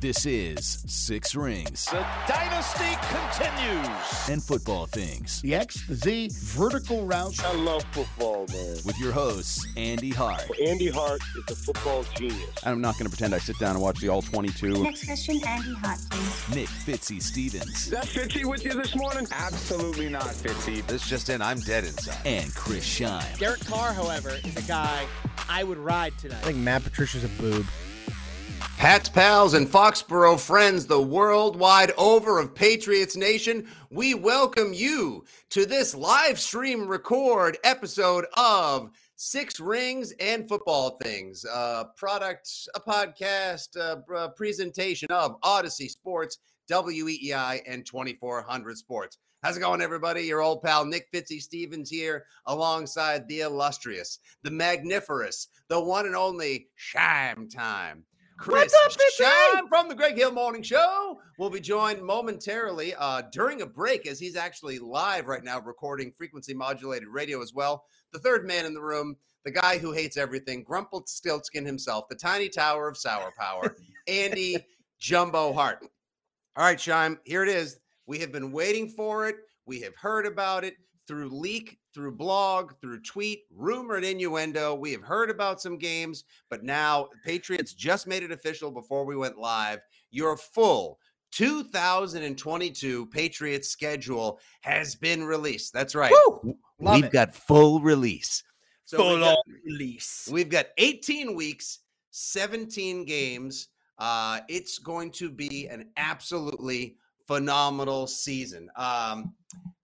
This is Six Rings The dynasty continues. and Football Things The X, the Z, vertical routes. I love football, man. with your hosts, Andy Hart Andy Hart is a football genius. I'm not going to pretend I sit down and watch the all 22. Next question, Andy Hart, please. Nick Fitzy Stevens, That Fitzy with you this morning? Absolutely not, Fitzy. This just in, I'm dead inside. and Chris Scheim. Derek Carr, however, is a guy I would ride tonight. I think Matt Patricia's a boob. Pats, pals, and Foxborough friends, the worldwide over of Patriots Nation, we welcome you to this live stream record episode of Six Rings and Football Things, a product, a podcast, a presentation of Audacy Sports, WEEI, and 2400 Sports. How's it going, everybody? Your old pal Nick Fitzy Stevens here, alongside the illustrious, the magniferous, the one and only Scheim Time. Chris Scheim from the Greg Hill Morning Show will be joined momentarily uh, during a break as he's actually live right now recording frequency modulated radio as well. The third man in the room, the guy who hates everything, Grumpled Stiltskin himself, the tiny tower of sour power, Andy Jumbo Hart. All right, Scheim, here it is. We have been waiting for it. We have heard about it through leak, through blog, through tweet, rumor, and innuendo. We have heard about some games, but now Patriots just made it official before we went live. Your full 2022 Patriots schedule has been released. That's right. Love We've it. got full release. So we've Full got- release. We've got 18 weeks, 17 games. Uh, it's going to be an absolutely phenomenal season. Um,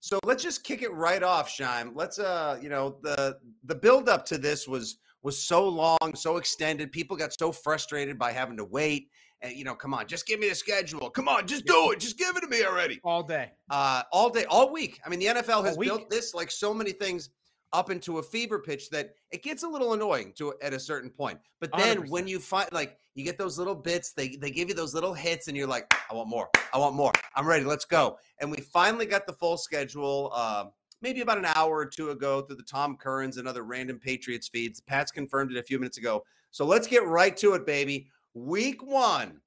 so let's just kick it right off, Scheim. Let's uh, you know, the the build up to this was was so long, so extended. People got so frustrated by having to wait. And you know, come on, just give me the schedule. Come on, just do it. Just give it to me already All day. uh, all day, all week. I mean, the NFL has built this like so many things up into a fever pitch that it gets a little annoying to at a certain point. But then when 100%. you find like you get those little bits, they they give you those little hits, and you're like, I want more, I want more, I'm ready, let's go. And we finally got the full schedule. Uh, maybe about an hour or two ago through the Tom Curran's and other random Patriots feeds. Pat's confirmed it a few minutes ago. So let's get right to it, baby. Week one,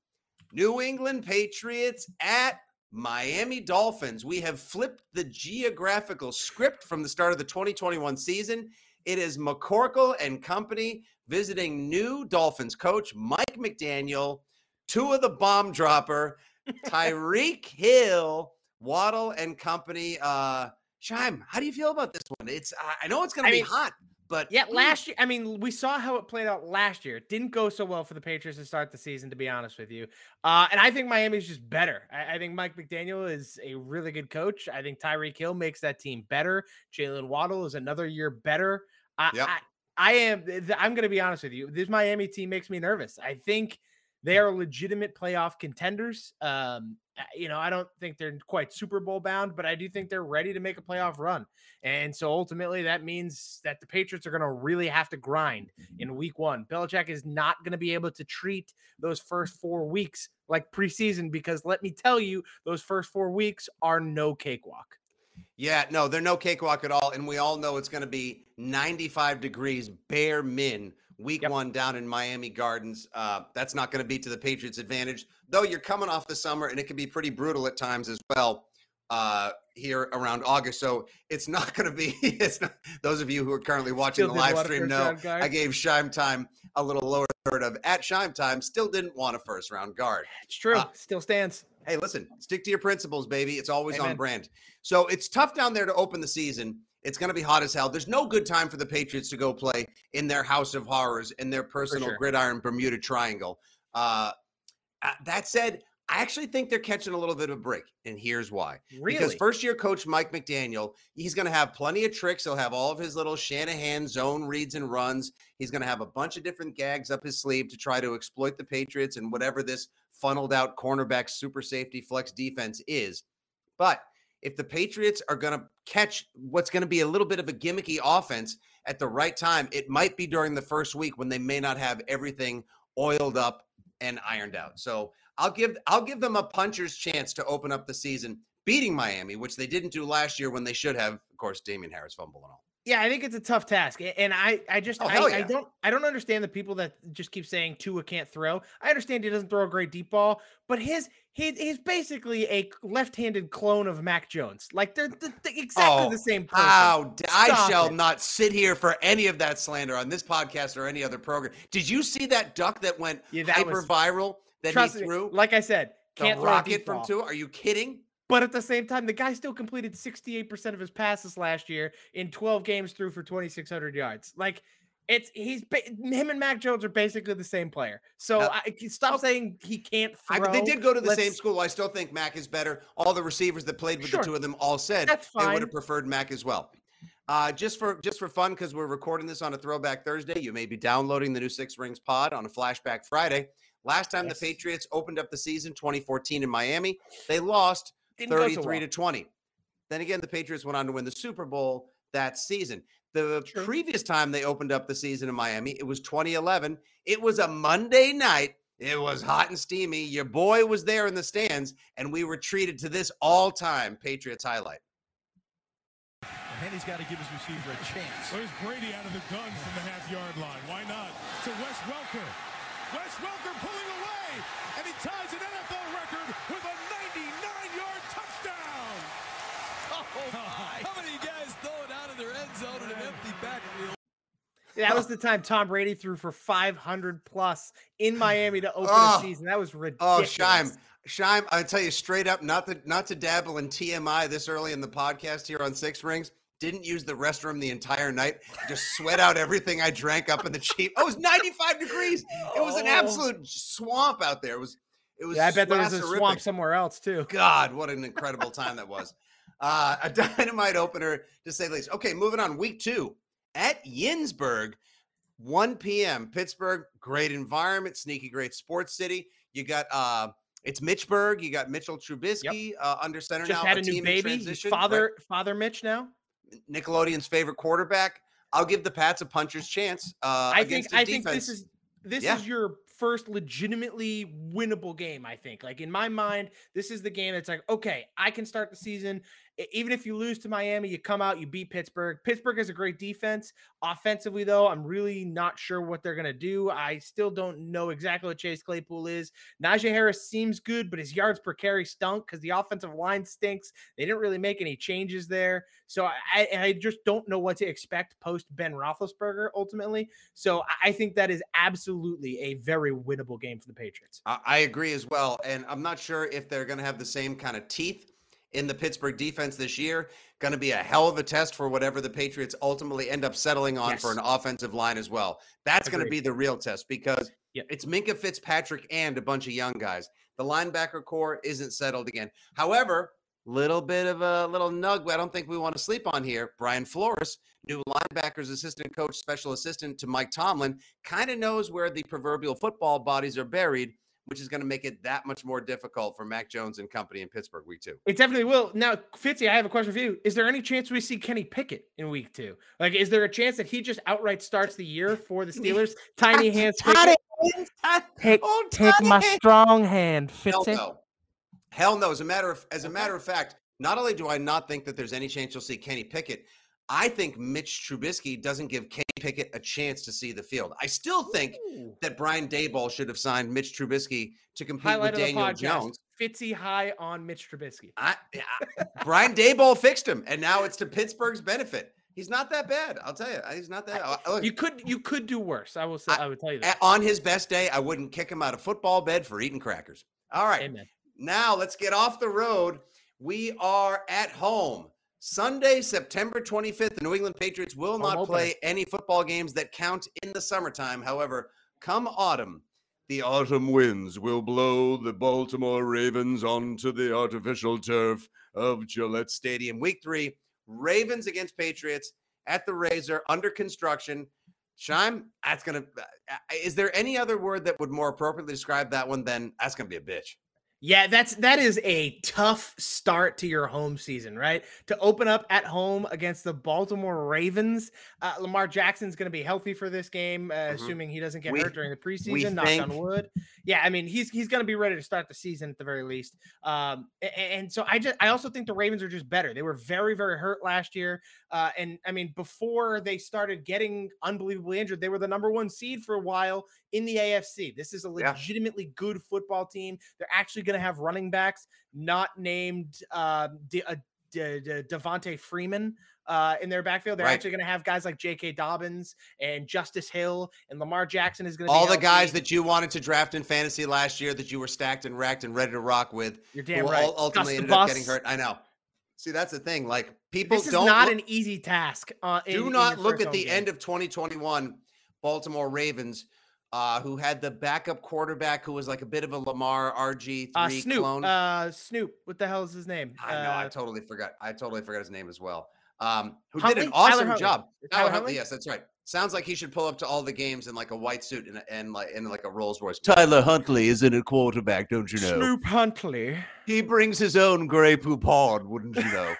New England Patriots at Miami Dolphins. We have flipped the geographical script from the start of the 2021 season. It is McCorkle and company visiting new Dolphins coach Mike McDaniel, two of the bomb dropper, Tyreek Hill, Waddle and company. Uh, Scheim, how do you feel about this one? It's I- know it's going to be mean, hot, but Yeah, last year. I mean, we saw how it played out last year. It didn't go so well for the Patriots to start the season, to be honest with you. Uh, and I think Miami's just better. I, I think Mike McDaniel is a really good coach. I think Tyreek Hill makes that team better. Jaylen Waddle is another year better. I, Yep. I, I am. I'm going to be honest with you. This Miami team makes me nervous. I think they are legitimate playoff contenders. Um, uh, you know, I don't think they're quite Super Bowl bound, but I do think they're ready to make a playoff run. And so ultimately, that means that the Patriots are going to really have to grind in week one. Belichick is not going to be able to treat those first four weeks like preseason because let me tell you, those first four weeks are no cakewalk. Yeah, no, they're no cakewalk at all. And we all know it's going to be 95 degrees bare min week Yep. one down in Miami Gardens. Uh, that's not going to be to the Patriots' advantage, though you're coming off the summer and it can be pretty brutal at times as well uh, here around August. So it's not going to be, it's not, those of you who are currently watching Still the live stream know? I gave Scheim Time a little lower third of at Scheim Time, still didn't want a first round guard. It's true. Uh, Still stands. Hey, listen, stick to your principles, baby. It's always on brand. So it's tough down there to open the season. It's going to be hot as hell. There's no good time for the Patriots to go play in their house of horrors in their personal sure. gridiron Bermuda Triangle. Uh, that said, I actually think they're catching a little bit of a break, and here's why. Really? Because first year coach Mike McDaniel, he's going to have plenty of tricks. He'll have all of his little Shanahan zone reads and runs. He's going to have a bunch of different gags up his sleeve to try to exploit the Patriots and whatever this funneled out cornerback super safety flex defense is. But if the Patriots are going to catch what's going to be a little bit of a gimmicky offense at the right time, it might be during the first week when they may not have everything oiled up and ironed out. So I'll give I'll give them a puncher's chance to open up the season beating Miami, which they didn't do last year when they should have. Of course, Damien Harris fumble and all. Yeah, I think it's a tough task, and I, I just, Oh, I, hell I don't, I don't understand the people that just keep saying Tua can't throw. I understand he doesn't throw a great deep ball, but his, he, he's basically a left-handed clone of Mac Jones. Like they're, the exactly Oh, the same person. How I shall it. not sit here for any of that slander on this podcast or any other program. Did you see that duck that went Yeah, that hyper viral that he me, threw? like I said, the can't a rocket from. Tua? Are you kidding? But at the same time, the guy still completed 68% of his passes last year in 12 games through for 2,600 yards. Like, it's he's him and Mac Jones are basically the same player. So Uh, I, stop saying he can't I, throw. they did go to the same Let's- school. I still think Mac is better. All the receivers that played with Sure. the two of them all said they would have preferred Mac as well. Uh, just for just for fun, because we're recording this on a Throwback Thursday, you may be downloading the new Six Rings Pod on a Flashback Friday. Last time Yes. the Patriots opened up the season, 2014 in Miami, they lost Didn't go so 33 well. to 20. Then again, the Patriots went on to win the Super Bowl that season. The True. previous time they opened up the season in Miami, it was 2011. It was a Monday night. It was hot and steamy. Your boy was there in the stands, and we were treated to this all time Patriots highlight. Henny's got to give his receiver a chance. There's Brady out of the gun from the half yard line. Why not? To Wes Welker. Wes Welker pulling away, and he ties an NFL record with a 99 yard touchdown. How many guys throw it out of their end zone in an empty backfield? That was the time Tom Brady threw for 500 plus in Miami to open Oh. the season. That was ridiculous. Oh. Scheim. Scheim, I tell you straight up, not to not to dabble in TMI this early in the podcast here on Six Rings. Didn't use the restroom the entire night. Just sweat out everything I drank up in the cheap. Oh, it was 95 degrees. It was an Oh. absolute swamp out there. It was it was Yeah, I bet there was a swamp somewhere else too. God, what an incredible time that was. Uh, a dynamite opener, to say the least. Okay, moving on. Week two at Yinzburg, 1 p.m. Pittsburgh, great environment, sneaky great sports city. You got uh it's Mitchburg. You got Mitchell Trubisky uh, under center Just now. had a new baby. Transition, right? Father, Father Mitch now. Nickelodeon's favorite quarterback. I'll give the Pats a puncher's chance. Uh, I think I a I think this is this Yeah. is your first legitimately winnable game. I think, like in my mind, this is the game that's like, okay, I can start the season. Even if you lose to Miami, you come out, you beat Pittsburgh. Pittsburgh has a great defense. Offensively, though, I'm really not sure what they're gonna do. I still don't know exactly what Chase Claypool is. Najee Harris seems good, but his yards per carry stunk because the offensive line stinks. They didn't really make any changes there. So I, I just don't know what to expect post Ben Roethlisberger ultimately. So I- think that is absolutely a very winnable game for the Patriots. I agree as well. And I'm not sure if they're going to have the same kind of teeth in the Pittsburgh defense this year. Going to be a hell of a test for whatever the Patriots ultimately end up settling on for an offensive line as well. That's going to be the real test because Yep. it's Minkah Fitzpatrick and a bunch of young guys. The linebacker core isn't settled again. However, little bit of a little nug I don't think we want to sleep on here. Brian Flores, new linebackers assistant coach, special assistant to Mike Tomlin, kind of knows where the proverbial football bodies are buried, which is going to make it that much more difficult for Mac Jones and company in Pittsburgh week two. It definitely will. Now, Fitzy, I have a question for you. Is there any chance we see Kenny Pickett in week two? Like, is there a chance that he just outright starts the year for the Steelers? Tiny hands. Pickett. Take, Oh, take my Tiny. strong hand, Hell no. Hell no. As a matter of as a matter of fact, not only do I not think that there's any chance you'll see Kenny Pickett, I think Mitch Trubisky doesn't give Kenny Pickett a chance to see the field. I still think Ooh. that Brian Daboll should have signed Mitch Trubisky to compete Highlight with Daniel. Jones. Fitzy high on Mitch Trubisky. I, I- Brian Daboll fixed him, and now it's to Pittsburgh's benefit. He's not that bad. I'll tell you, he's not that. I- uh, uh, look, You could you could do worse. I will say. I, would tell you that. on his best day, I wouldn't kick him out of football bed for eating crackers. All right. Amen. Now let's get off the road. We are at home. Sunday, September 25th, the New England Patriots will not play any football games that count in the summertime. However, come autumn, the autumn winds will blow the Baltimore Ravens onto the artificial turf of Gillette Stadium. Week three, Ravens against Patriots at the Razor under construction. Scheim, that's gonna. uh, Is there any other word that would more appropriately describe that one than that's gonna be a bitch? Yeah, that's that is a tough start to your home season, right? To open up at home against the Baltimore Ravens. Uh, Lamar Jackson's going to be healthy for this game, uh, Mhm. assuming he doesn't get We- hurt during the preseason. Knock think- on wood. Yeah, I mean he's he's going to be ready to start the season at the very least. Um, a- a- and, so I just I also think the Ravens are just better. They were very very hurt last year, uh, and I mean before they started getting unbelievably injured, they were the number one seed for a while in the AFC. This is a Yeah. legitimately good football team. They're actually going to have running backs not named uh, De- uh, De- De- Devonta Freeman uh, in their backfield. They're Right. actually going to have guys like J.K. Dobbins and Justice Hill and Lamar Jackson is going to All the guys that you wanted to draft in fantasy last year that you were stacked and racked and ready to rock with, You're damn right. ultimately ended up getting hurt. I know. See, that's the thing. Like people This is don't not look- an easy task. Uh, in- do not look at the game. end of 2021 Baltimore Ravens, uh, who had the backup quarterback who was like a bit of a Lamar RG3 uh, Snoop. clone. Uh, Snoop. What the hell is his name? I know. I Uh, totally forgot. I totally forgot his name as well. Um, who did an awesome Huntley. job. Is Tyler Tyler Huntley. Huntley? Yes, that's right. Sounds like he should pull up to all the games in like a white suit and, and like in like a Rolls Royce. Tyler Huntley isn't a quarterback, don't you know? Snoop Huntley. He brings his own Grey Poupon, wouldn't you know?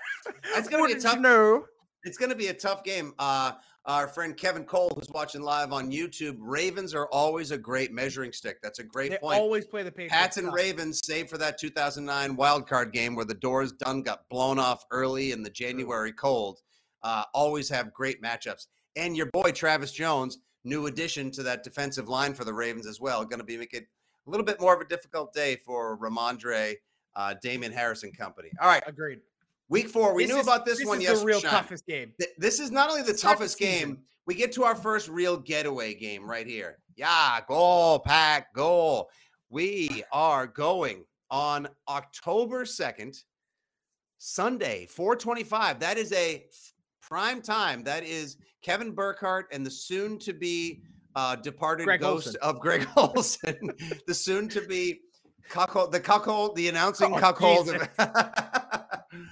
It's gonna be a Wouldn't tough. you know? It's gonna be a tough game. Uh, our friend Kevin Cole, who's watching live on YouTube, Ravens are always a great measuring stick. That's a great They point. always play the Patriots. Pats and. Ravens, save for that 2009 wild card game where the doors done got blown off early in the January cold. Uh, always have great matchups. And your boy Travis Jones, new addition to that defensive line for the Ravens as well, going to be making a little bit more of a difficult day for Rhamondre, uh, Damon Harrison company. All right, Agreed. Week four. We This knew is- about this, this one is yesterday. the real Sean. toughest game. Th- This is not only the the toughest game, we get to our first real getaway game right here. Yeah, goal, pack, goal. We are going on October 2nd, Sunday, four twenty-five. That is a prime time. That is Kevin Burkhardt and the soon to be uh, departed Greg ghost Olsen. of Greg Olsen, the soon to be cuckold, the cuckold, the announcing Oh, cuckold. Of, Jesus.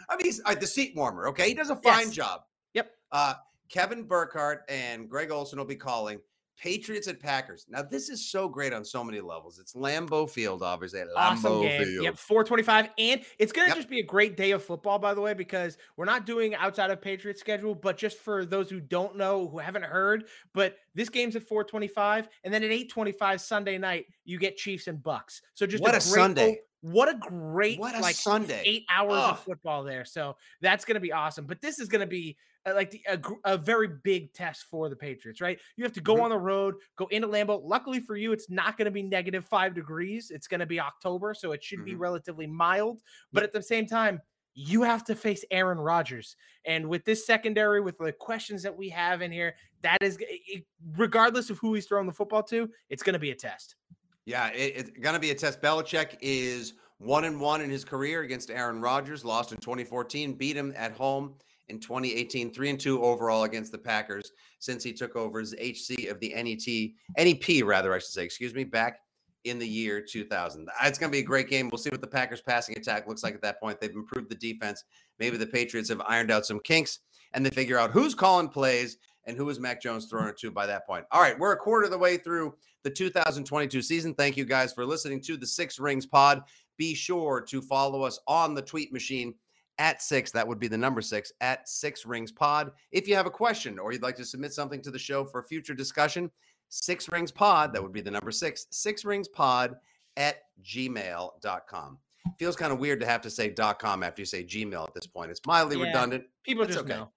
I mean, he's uh, the seat warmer. Okay, he does a fine Yes. job. Yep. Uh, Kevin Burkhardt and Greg Olsen will be calling Patriots at Packers. Now, this is so great on so many levels. It's Lambeau Field, obviously. Lambeau awesome game. Field. Yep, 425. And it's going to Yep. just be a great day of football, by the way, because we're not doing outside of Patriots schedule, but just for those who don't know, who haven't heard, but this game's at 425. And then at 825 Sunday night, you get Chiefs and Bucks. So just What a, a Sunday. what a great What a like Sunday. eight hours of football there. So that's going to be awesome. But this is going to be uh, like the, a, a very big test for the Patriots, right? You have to go Mhm. on the road, go into Lambeau. Luckily for you, it's not going to be negative five degrees. It's going to be October, so it should be Mhm. relatively mild. But at the same time, you have to face Aaron Rodgers. And with this secondary, with the questions that we have in here, that is, regardless of who he's throwing the football to, it's going to be a test. Yeah, it, it's going to be a test. Belichick is one and one in his career against Aaron Rodgers. Lost in 2014, beat him at home in 2018. Three and two overall against the Packers since he took over as HC of the NET, NEP rather, I should say. Excuse me, back in the year 2000. It's going to be a great game. We'll see what the Packers passing attack looks like at that point. They've improved the defense. Maybe the Patriots have ironed out some kinks and they figure out who's calling plays and who is Mac Jones throwing it to by that point. All right, we're a quarter of the way through the 2022 season. Thank you guys for listening to the Six Rings Pod. Be sure to follow us on the tweet machine at six. That would be the number six at Six Rings Pod. If you have a question or you'd like to submit something to the show for future discussion, Six Rings Pod, that would be the number six, Six Rings Pod at gmail.com. Feels kind of weird to have to say .com after you say Gmail at this point. It's mildly Yeah, redundant. People That's just okay. know.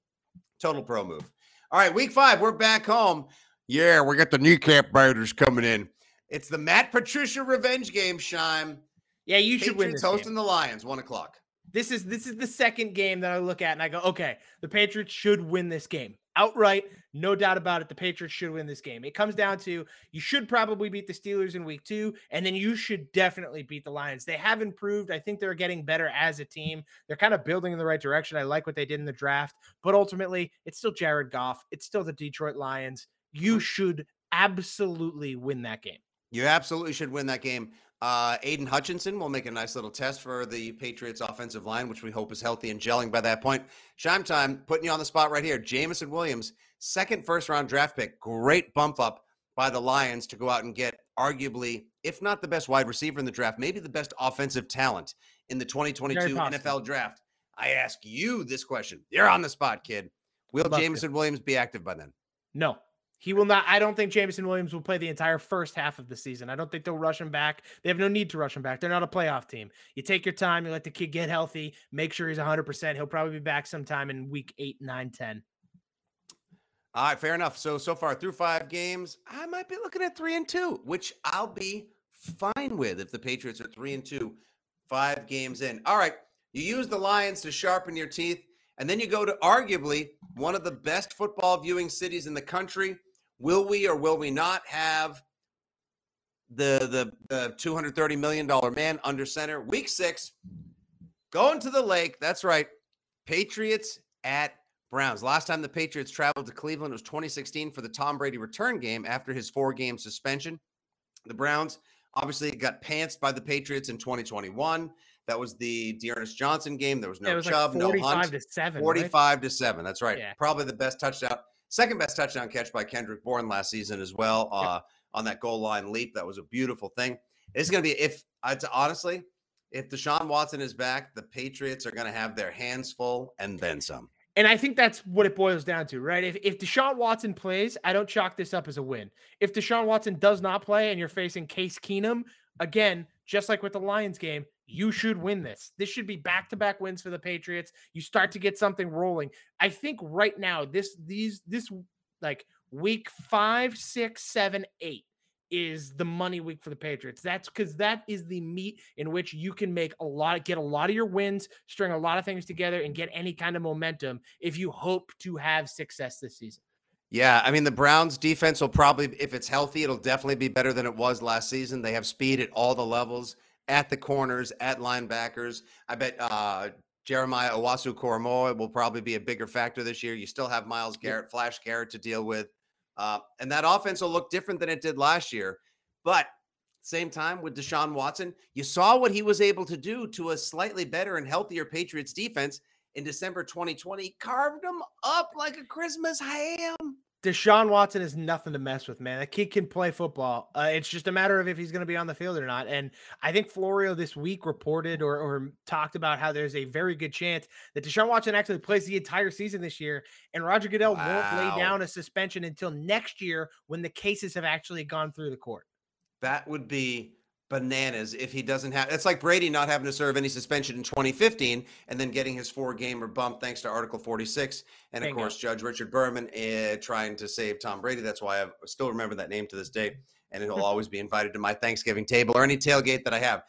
Total pro move. All right, week five, we're back home. Yeah, we got the kneecap biters coming in. It's the Matt Patricia revenge game, Scheim. Yeah, you should win Patriots this game. hosting the Lions, one o'clock. This is this is the second game that I look at and I go, okay, the Patriots should win this game outright. No doubt about it, the Patriots should win this game. It comes down to you should probably beat the Steelers in week two, and then you should definitely beat the Lions. They have improved. I think they're getting better as a team. They're kind of building in the right direction. I like what they did in the draft, but ultimately, it's still Jared Goff. It's still the Detroit Lions. You mm-hmm. should absolutely win that game. You absolutely should win that game. Uh, Aidan Hutchinson will make a nice little test for the Patriots offensive line, which we hope is healthy and gelling by that point. Scheim time, putting you on the spot right here. Jameson Williams, second first round draft pick. Great bump up by the Lions to go out and get arguably, if not the best wide receiver in the draft, maybe the best offensive talent in the 2022 NFL draft. I ask you this question. You're on the spot, kid. Will Jameson Williams be active by then? No. He will not. I don't think Jameson Williams will play the entire first half of the season. I don't think they'll rush him back. They have no need to rush him back. They're not a playoff team. You take your time. You let the kid get healthy. Make sure he's 100%. He'll probably be back sometime in week 8, 9, 10. All right, fair enough. So so far through five games, I might be looking at three and two, which I'll be fine with if the Patriots are three and two, five games in. All right, you use the Lions to sharpen your teeth, and then you go to arguably one of the best football viewing cities in the country. Will we or will we not have the the, the 230 million dollar man under center? Week six, going to the lake. That's right. Patriots at Browns. Last time the Patriots traveled to Cleveland was 2016 for the Tom Brady return game after his four game suspension. The Browns obviously got pantsed by the Patriots in 2021. That was the D'Ernest Johnson game. There was no Yeah, was like Chubb, no 45 Hunt. to 7, right? 45 to 7. That's right. Yeah. Probably the best touchdown, second best touchdown catch by Kendrick Bourne last season as well uh, on that goal line leap. That was a beautiful thing. It's going to be, if honestly, if Deshaun Watson is back, the Patriots are going to have their hands full and then some. And I think that's what it boils down to, right? If if Deshaun Watson plays, I don't chalk this up as a win. If Deshaun Watson does not play and you're facing Case Keenum, again, just like with the Lions game, you should win this. This should be back-to-back wins for the Patriots. You start to get something rolling. I think right now, this these this like week five, six, seven, eight is the money week for the Patriots. That's because that is the meat in which you can make a lot, get a lot of your wins, string a lot of things together, and get any kind of momentum if you hope to have success this season. Yeah, I mean the Browns defense will probably if it's healthy, it'll definitely be better than it was last season. They have speed at all the levels, at the corners, at linebackers. I bet uh Jeremiah Owusu Koramoah will probably be a bigger factor this year. You still have Myles Garrett, Flash Garrett to deal with. Uh, and that offense will look different than it did last year. But same time with Deshaun Watson, you saw what he was able to do to a slightly better and healthier Patriots defense in December 2020. Carved them up like a Christmas ham. Deshaun Watson is nothing to mess with, man. That kid can play football. Uh, it's just a matter of if he's going to be on the field or not. And I think Florio this week reported or, or talked about how there's a very good chance that Deshaun Watson actually plays the entire season this year, and Roger Goodell won't lay down a suspension until next year when the cases have actually gone through the court. That would be bananas if he doesn't have. It's like Brady not having to serve any suspension in 2015 and then getting his four gamer bump thanks to Article 46. And of course, Judge Richard Berman uh, trying to save Tom Brady. That's why I still remember that name to this day. And it'll always be invited to my Thanksgiving table or any tailgate that I have.